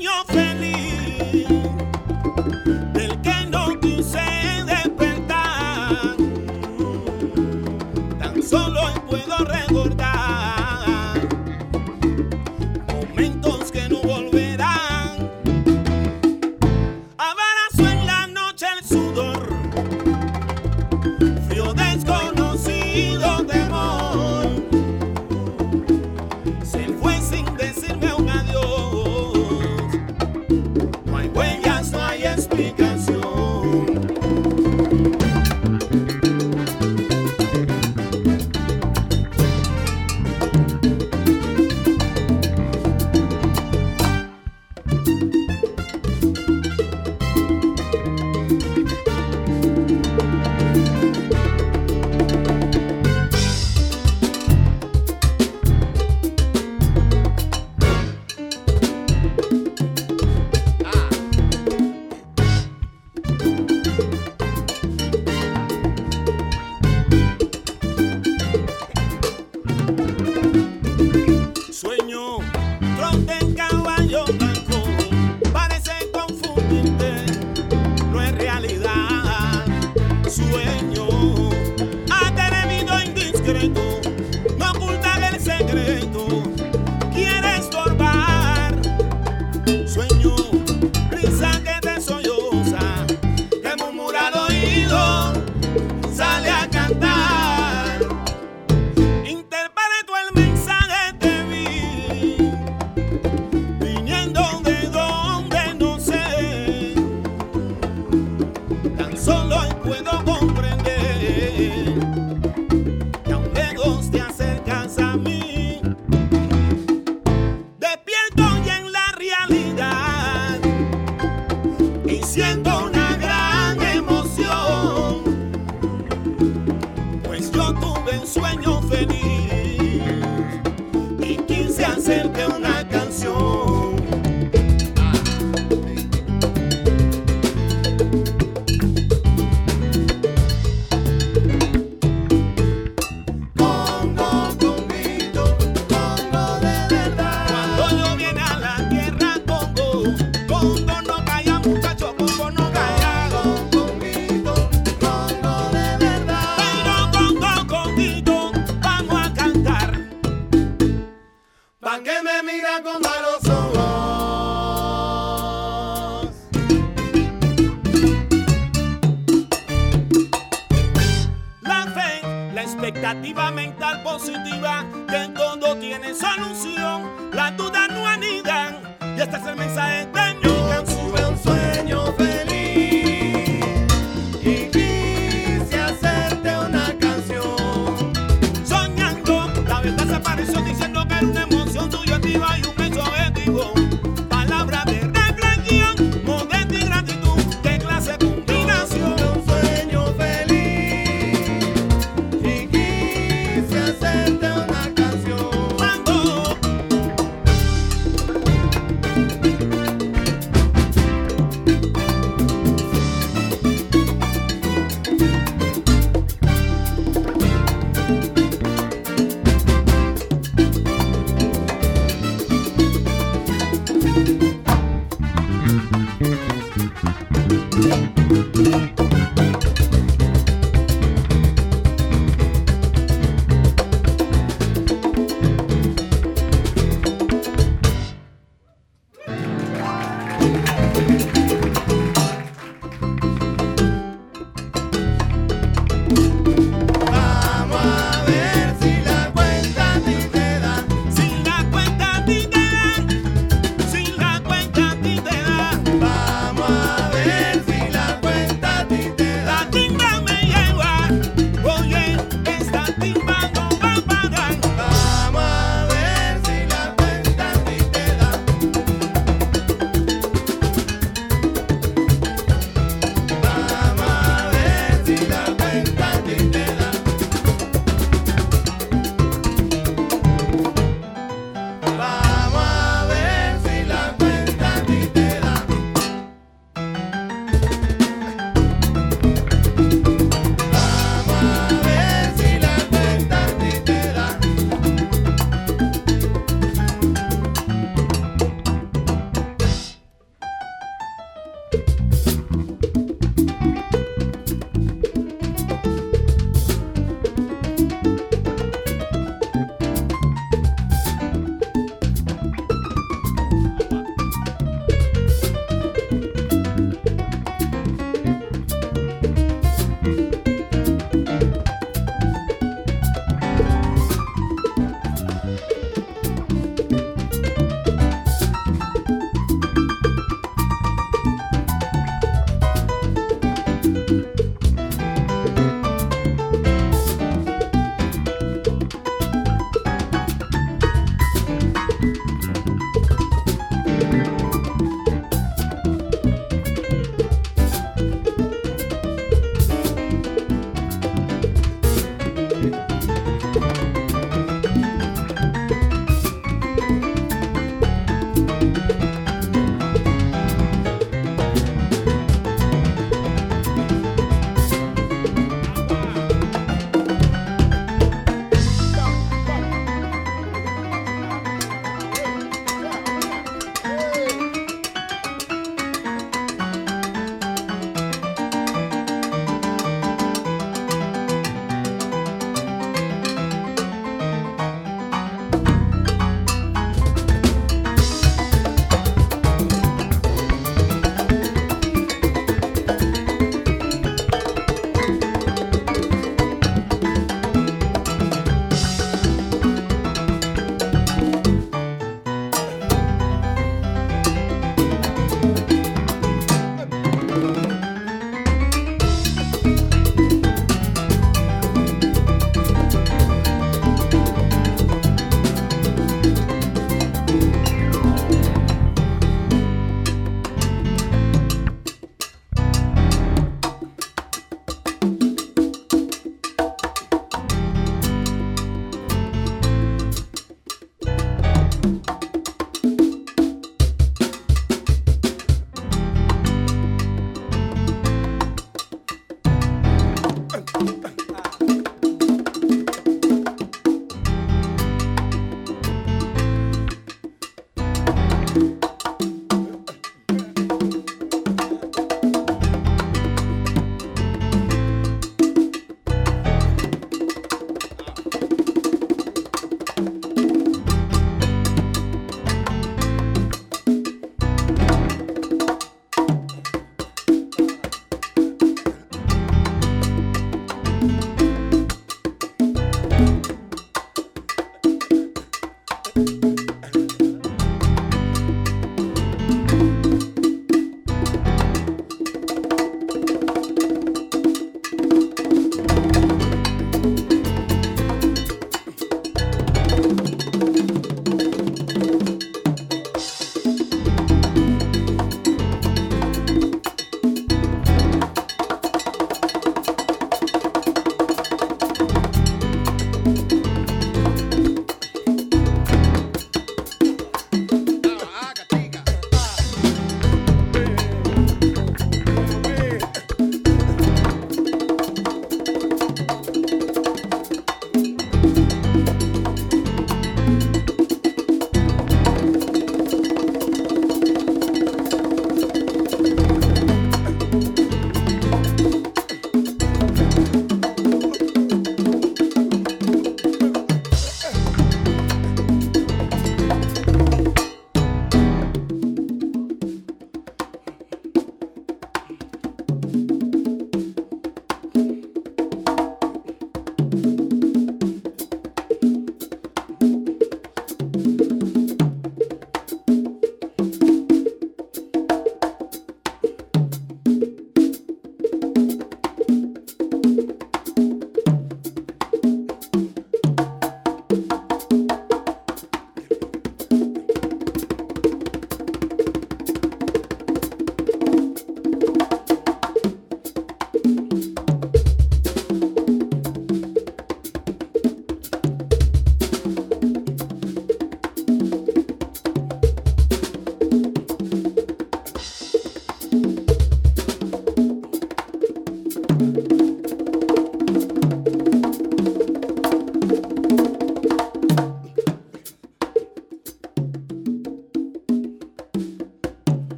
your direito. expectativa mental positiva, que en todo tiene solución, las dudas no anidan, y este es el mensaje de mi canción. Un sueño feliz y quise hacerte una canción. Soñando, la verdad se apareció diciendo que era una emoción tuya, te iba